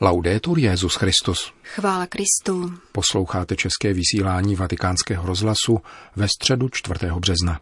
Laudetur Jezus Christus. Chvála Kristu. Posloucháte české vysílání Vatikánského rozhlasu ve středu 4. března.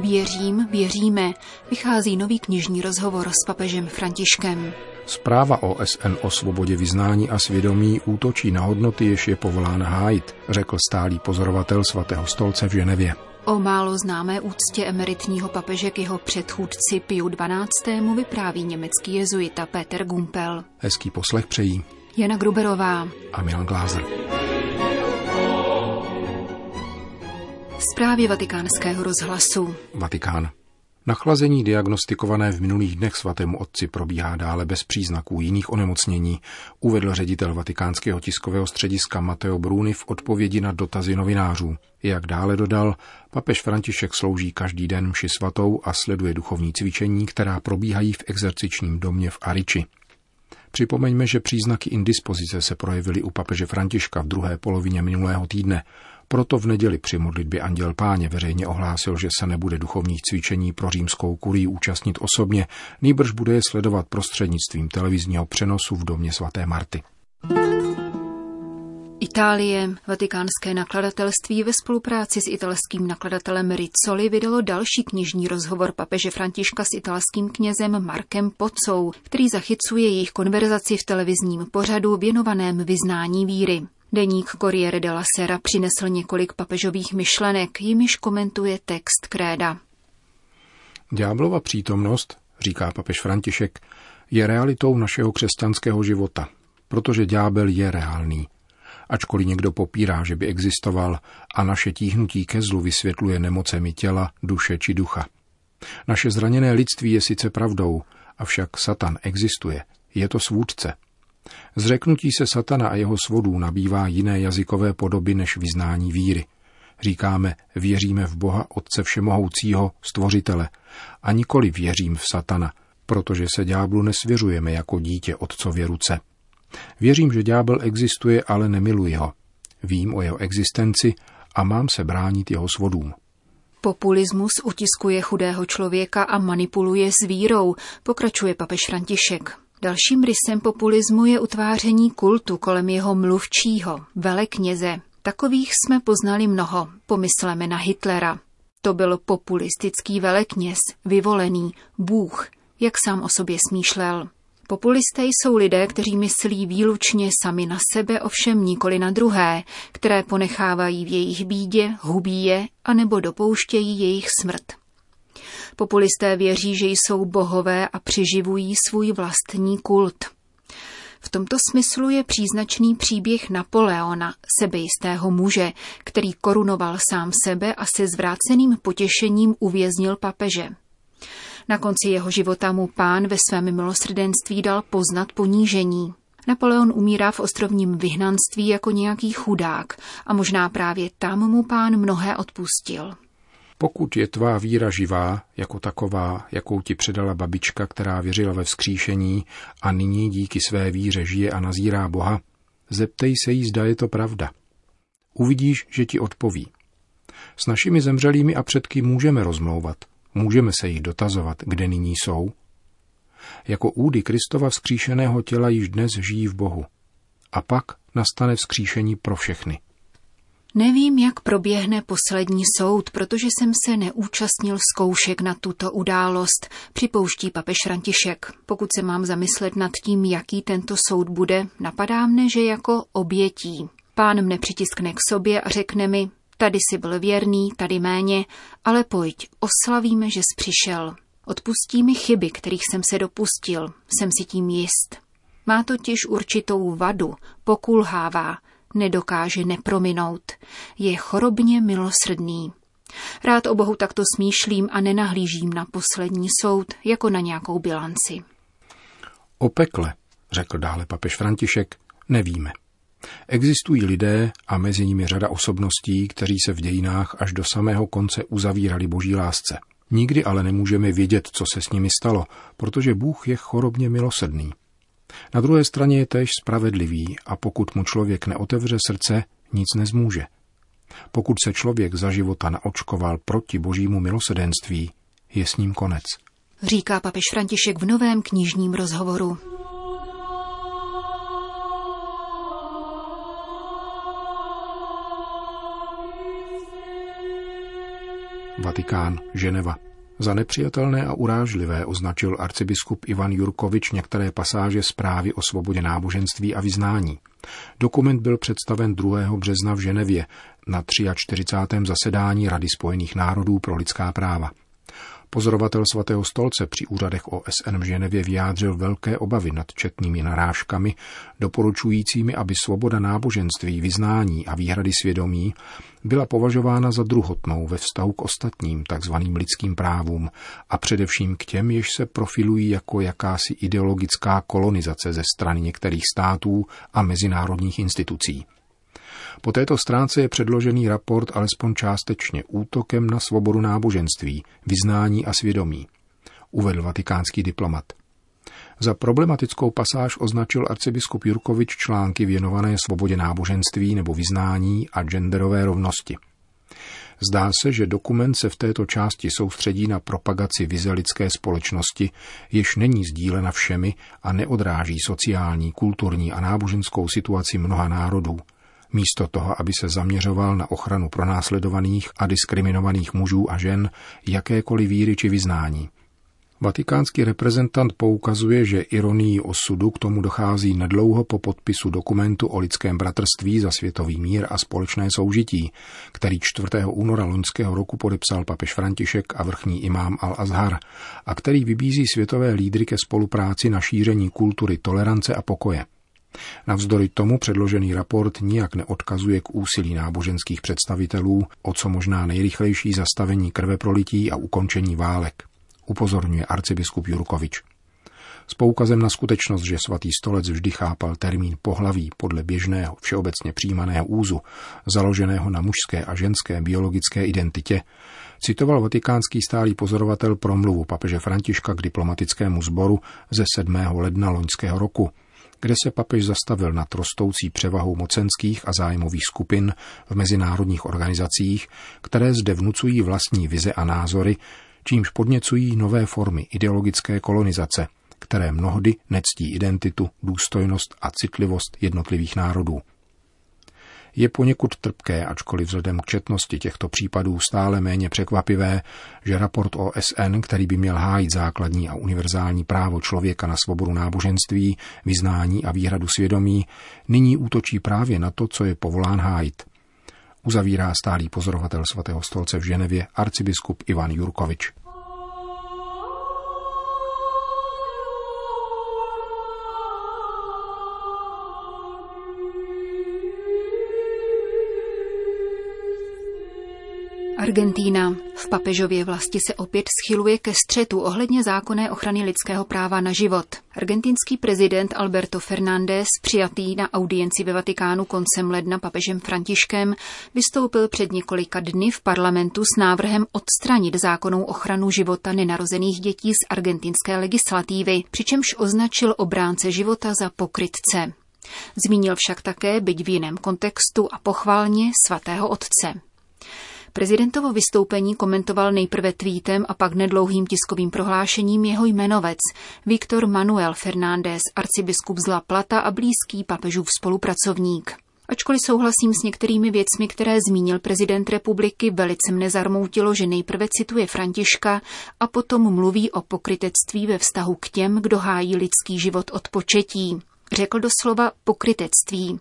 Věřím, věříme, vychází nový knižní rozhovor s papežem Františkem. Zpráva OSN o svobodě vyznání a svědomí útočí na hodnoty, jež je povolán hájit, řekl stálý pozorovatel svatého stolce v Ženevě. O málo známé úctě emeritního papeže k jeho předchůdci Piu 12. vypráví německý jezuita Peter Gumpel. Hezký poslech přejí Jana Gruberová a Milan Glázer. Zprávy vatikánského rozhlasu. Vatikán. Nachlazení diagnostikované v minulých dnech svatému otci probíhá dále bez příznaků jiných onemocnění, uvedl ředitel vatikánského tiskového střediska Mateo Bruni v odpovědi na dotazy novinářů. Jak dále dodal, papež František slouží každý den mši svatou a sleduje duchovní cvičení, která probíhají v exercičním domě v Ariči. Připomeňme, že příznaky indispozice se projevily u papeže Františka v druhé polovině minulého týdne. Proto v neděli při modlitbě Anděl Páně veřejně ohlásil, že se nebude duchovních cvičení pro římskou kurii účastnit osobně, nýbrž bude je sledovat prostřednictvím televizního přenosu v domě svaté Marty. Itálie. Vatikánské nakladatelství ve spolupráci s italským nakladatelem Rizzoli vydalo další knižní rozhovor papeže Františka s italským knězem Markem Pocou, který zachycuje jejich konverzaci v televizním pořadu věnovaném vyznání víry. Deník Corriere della Sera přinesl několik papežových myšlenek, jimiž komentuje text kréda. Ďáblova přítomnost, říká papež František, je realitou našeho křesťanského života, protože ďábel je reálný. Ačkoliv někdo popírá, že by existoval a naše tíhnutí ke zlu vysvětluje nemocemi těla, duše či ducha. Naše zraněné lidství je sice pravdou, avšak Satan existuje. Je to svůdce. Zřeknutí se satana a jeho svodů nabývá jiné jazykové podoby než vyznání víry. Říkáme, věříme v Boha Otce Všemohoucího, Stvořitele, a nikoli věřím v satana, protože se ďáblu nesvěřujeme jako dítě Otcově ruce. Věřím, že ďábel existuje, ale nemiluji ho. Vím o jeho existenci a mám se bránit jeho svodům. Populismus utiskuje chudého člověka a manipuluje s vírou, pokračuje papež František. Dalším rysem populismu je utváření kultu kolem jeho mluvčího, velekněze. Takových jsme poznali mnoho, pomysleme na Hitlera. To byl populistický velekněz, vyvolený, bůh, jak sám o sobě smýšlel. Populisté jsou lidé, kteří myslí výlučně sami na sebe, ovšem nikoli na druhé, které ponechávají v jejich bídě, hubí je, anebo dopouštějí jejich smrt. Populisté věří, že jsou bohové a přiživují svůj vlastní kult. V tomto smyslu je příznačný příběh Napoleona, sebejistého muže, který korunoval sám sebe a se zvráceným potěšením uvěznil papeže. Na konci jeho života mu pán ve svém milosrdenství dal poznat ponížení. Napoleon umírá v ostrovním vyhnanství jako nějaký chudák a možná právě tam mu pán mnohé odpustil. Pokud je tvá víra živá, jako taková, jakou ti předala babička, která věřila ve vzkříšení a nyní díky své víře žije a nazírá Boha, zeptej se jí, zda je to pravda. Uvidíš, že ti odpoví. S našimi zemřelými a předky můžeme rozmlouvat, můžeme se jich dotazovat, kde nyní jsou. Jako údy Kristova vzkříšeného těla již dnes žijí v Bohu. A pak nastane vzkříšení pro všechny. Nevím, jak proběhne poslední soud, protože jsem se neúčastnil zkoušek na tuto událost, připouští papež František. Pokud se mám zamyslet nad tím, jaký tento soud bude, napadá mne, že jako obětí. Pán mne přitiskne k sobě a řekne mi, tady si byl věrný, tady méně, ale pojď, oslavíme, že jsi přišel. Odpustí mi chyby, kterých jsem se dopustil, jsem si tím jist. Má totiž určitou vadu, pokulhává, nedokáže neprominout. Je chorobně milosrdný. Rád o Bohu takto smýšlím a nenahlížím na poslední soud jako na nějakou bilanci. O pekle, řekl dále papež František, nevíme. Existují lidé a mezi nimi řada osobností, kteří se v dějinách až do samého konce uzavírali boží lásce. Nikdy ale nemůžeme vědět, co se s nimi stalo, protože Bůh je chorobně milosrdný. Na druhé straně je též spravedlivý a pokud mu člověk neotevře srdce, nic nezmůže. Pokud se člověk za života naočkoval proti božímu milosedenství, je s ním konec. Říká papež František v novém knižním rozhovoru. Vatikán, Ženeva. Za nepřijatelné a urážlivé označil arcibiskup Ivan Jurkovič některé pasáže zprávy o svobodě náboženství a vyznání. Dokument byl představen 2. března v Ženevě na 43. zasedání Rady Spojených národů pro lidská práva. Pozorovatel svatého stolce při úřadech OSN v Ženevě vyjádřil velké obavy nad četnými narážkami, doporučujícími, aby svoboda náboženství, vyznání a výhrady svědomí byla považována za druhotnou ve vztahu k ostatním takzvaným lidským právům a především k těm, jež se profilují jako jakási ideologická kolonizace ze strany některých států a mezinárodních institucí. Po této stránce je předložený raport alespoň částečně útokem na svobodu náboženství, vyznání a svědomí, uvedl vatikánský diplomat. Za problematickou pasáž označil arcibiskup Jurkovič články věnované svobodě náboženství nebo vyznání a genderové rovnosti. Zdá se, že dokument se v této části soustředí na propagaci vize lidské společnosti, jež není sdílena všemi a neodráží sociální, kulturní a náboženskou situaci mnoha národů, místo toho, aby se zaměřoval na ochranu pronásledovaných a diskriminovaných mužů a žen jakékoliv víry či vyznání. Vatikánský reprezentant poukazuje, že ironii osudu k tomu dochází nedlouho po podpisu dokumentu o lidském bratrství za světový mír a společné soužití, který 4. února loňského roku podepsal papež František a vrchní imám Al-Azhar a který vybízí světové lídry ke spolupráci na šíření kultury tolerance a pokoje. Navzdory tomu předložený raport nijak neodkazuje k úsilí náboženských představitelů o co možná nejrychlejší zastavení krve prolití a ukončení válek, upozorňuje arcibiskup Jurkovič. S poukazem na skutečnost, že svatý stolec vždy chápal termín pohlaví podle běžného, všeobecně přijímaného úzu, založeného na mužské a ženské biologické identitě, citoval vatikánský stálý pozorovatel promluvu papeže Františka k diplomatickému sboru ze 7. ledna loňského roku, kde se papež zastavil nad rostoucí převahou mocenských a zájmových skupin v mezinárodních organizacích, které zde vnucují vlastní vize a názory, čímž podněcují nové formy ideologické kolonizace, které mnohdy nectí identitu, důstojnost a citlivost jednotlivých národů. Je poněkud trpké, ačkoliv vzhledem k četnosti těchto případů stále méně překvapivé, že raport OSN, který by měl hájit základní a univerzální právo člověka na svobodu náboženství, vyznání a výhradu svědomí, nyní útočí právě na to, co je povolán hájit. Uzavírá stálý pozorovatel svatého stolce v Ženevě arcibiskup Ivan Jurkovič. Argentína. V papežově vlasti se opět schyluje ke střetu ohledně zákonné ochrany lidského práva na život. Argentinský prezident Alberto Fernández, přijatý na audienci ve Vatikánu koncem ledna papežem Františkem, vystoupil před několika dny v parlamentu s návrhem odstranit zákonnou ochranu života nenarozených dětí z argentinské legislativy, přičemž označil obránce života za pokrytce. Zmínil však také, byť v jiném kontextu a pochválně, svatého otce. Prezidentovo vystoupení komentoval nejprve tweetem a pak nedlouhým tiskovým prohlášením jeho jmenovec Viktor Manuel Fernández, arcibiskup z La Plata a blízký papežův spolupracovník. Ačkoliv souhlasím s některými věcmi, které zmínil prezident republiky, velice mne zarmoutilo, že nejprve cituje Františka a potom mluví o pokrytectví ve vztahu k těm, kdo hájí lidský život od početí. Řekl doslova pokrytectví.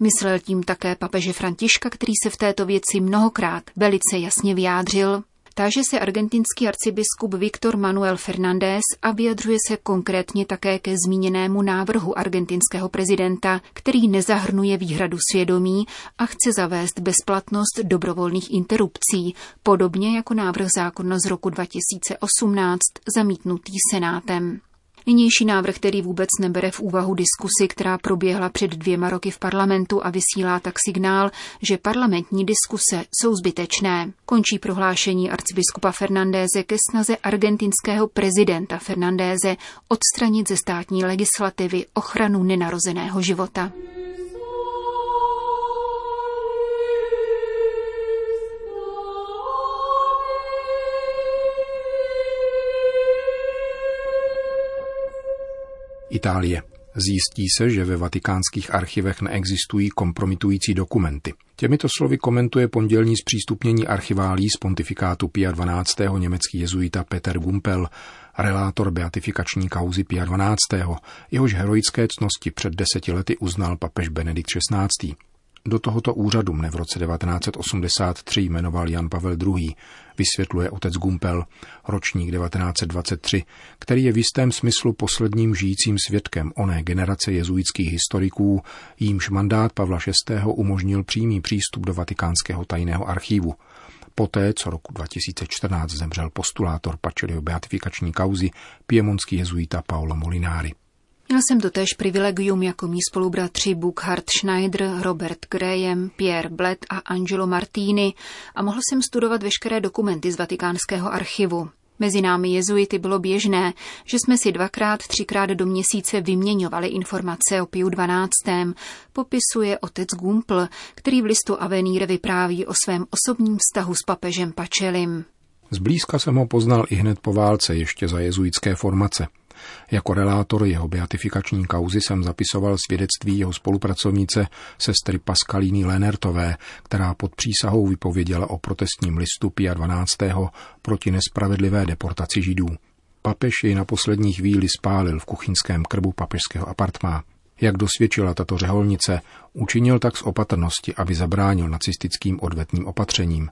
Myslel tím také papeže Františka, který se v této věci mnohokrát velice jasně vyjádřil. Táže se argentinský arcibiskup Viktor Manuel Fernández a vyjadřuje se konkrétně také ke zmíněnému návrhu argentinského prezidenta, který nezahrnuje výhradu svědomí a chce zavést bezplatnost dobrovolných interrupcí, podobně jako návrh zákona z roku 2018 zamítnutý Senátem. Nynější návrh, který vůbec nebere v úvahu diskusi, která proběhla před dvěma roky v parlamentu a vysílá tak signál, že parlamentní diskuse jsou zbytečné. Končí prohlášení arcibiskupa Fernandéze ke snaze argentinského prezidenta Fernandéze odstranit ze státní legislativy ochranu nenarozeného života. Itálie. Zjistí se, že ve vatikánských archivech neexistují kompromitující dokumenty. Těmito slovy komentuje pondělní zpřístupnění archiválí z pontifikátu Pia 12. německý jezuita Peter Gumpel, relátor beatifikační kauzy Pia 12. Jehož heroické cnosti před deseti lety uznal papež Benedikt XVI. Do tohoto úřadu mne v roce 1983 jmenoval Jan Pavel II., vysvětluje otec Gumpel, ročník 1923, který je v jistém smyslu posledním žijícím svědkem oné generace jezuitských historiků, jímž mandát Pavla VI. umožnil přímý přístup do vatikánského tajného archívu. Poté, co roku 2014 zemřel postulátor Pačelio beatifikační kauzy, piemonský jezuita Paolo Molinari. Měl jsem totéž privilegium jako mý spolubratři Bukhard Schneider, Robert Graham, Pierre Bled a Angelo Martini a mohl jsem studovat veškeré dokumenty z vatikánského archivu. Mezi námi jezuity bylo běžné, že jsme si dvakrát, třikrát do měsíce vyměňovali informace o Piu 12. Popisuje otec Gumpl, který v listu Avenir vypráví o svém osobním vztahu s papežem Pačelim. Zblízka jsem ho poznal i hned po válce, ještě za jezuitské formace. Jako relátor jeho beatifikační kauzy jsem zapisoval svědectví jeho spolupracovnice sestry Paskalíny Lenertové, která pod přísahou vypověděla o protestním listu Pia 12. proti nespravedlivé deportaci židů. Papež jej na poslední chvíli spálil v kuchyňském krbu papežského apartmá. Jak dosvědčila tato řeholnice, učinil tak z opatrnosti, aby zabránil nacistickým odvetným opatřením.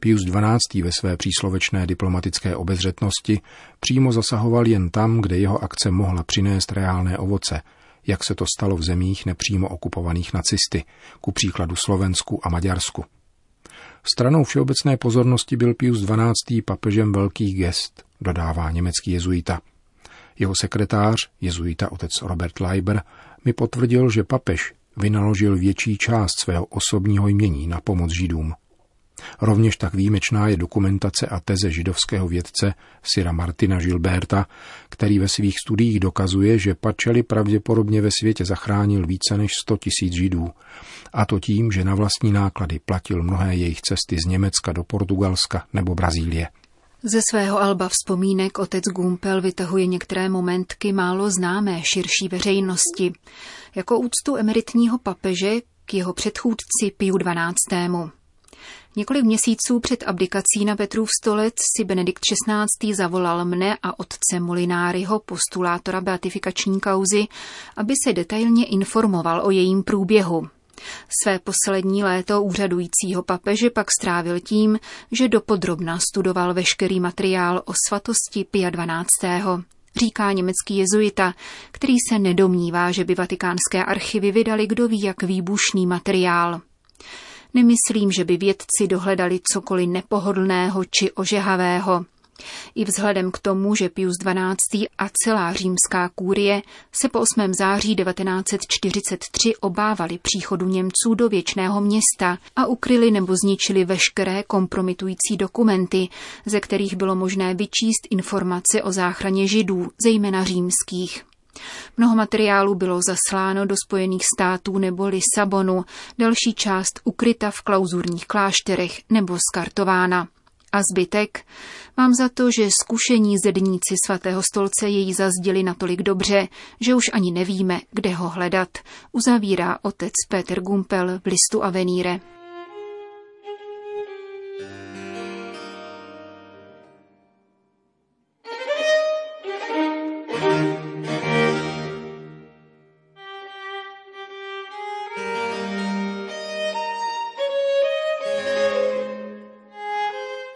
Pius XII. ve své příslovečné diplomatické obezřetnosti přímo zasahoval jen tam, kde jeho akce mohla přinést reálné ovoce, jak se to stalo v zemích nepřímo okupovaných nacisty, ku příkladu Slovensku a Maďarsku. Stranou všeobecné pozornosti byl Pius XII. papežem velkých gest, dodává německý jezuita. Jeho sekretář, jezuita otec Robert Leiber, mi potvrdil, že papež vynaložil větší část svého osobního jmění na pomoc židům. Rovněž tak výjimečná je dokumentace a teze židovského vědce Sira Martina Gilberta, který ve svých studiích dokazuje, že Pačeli pravděpodobně ve světě zachránil více než 100 tisíc židů. A to tím, že na vlastní náklady platil mnohé jejich cesty z Německa do Portugalska nebo Brazílie. Ze svého alba vzpomínek otec Gumpel vytahuje některé momentky málo známé širší veřejnosti, jako úctu emeritního papeže k jeho předchůdci Piu 12. Několik měsíců před abdikací na Petrův stolec si Benedikt XVI. zavolal mne a otce Molináryho, postulátora beatifikační kauzy, aby se detailně informoval o jejím průběhu. Své poslední léto úřadujícího papeže pak strávil tím, že dopodrobna studoval veškerý materiál o svatosti Pia 12. Říká německý jezuita, který se nedomnívá, že by vatikánské archivy vydali kdo ví jak výbušný materiál. Nemyslím, že by vědci dohledali cokoliv nepohodlného či ožehavého. I vzhledem k tomu, že Pius XII. a celá římská kůrie se po 8. září 1943 obávali příchodu Němců do věčného města a ukryli nebo zničili veškeré kompromitující dokumenty, ze kterých bylo možné vyčíst informace o záchraně židů, zejména římských. Mnoho materiálů bylo zasláno do Spojených států nebo Lisabonu, další část ukryta v klauzurních klášterech nebo skartována. A zbytek? Mám za to, že zkušení zedníci svatého stolce její zazděli natolik dobře, že už ani nevíme, kde ho hledat, uzavírá otec Peter Gumpel v listu Avenire.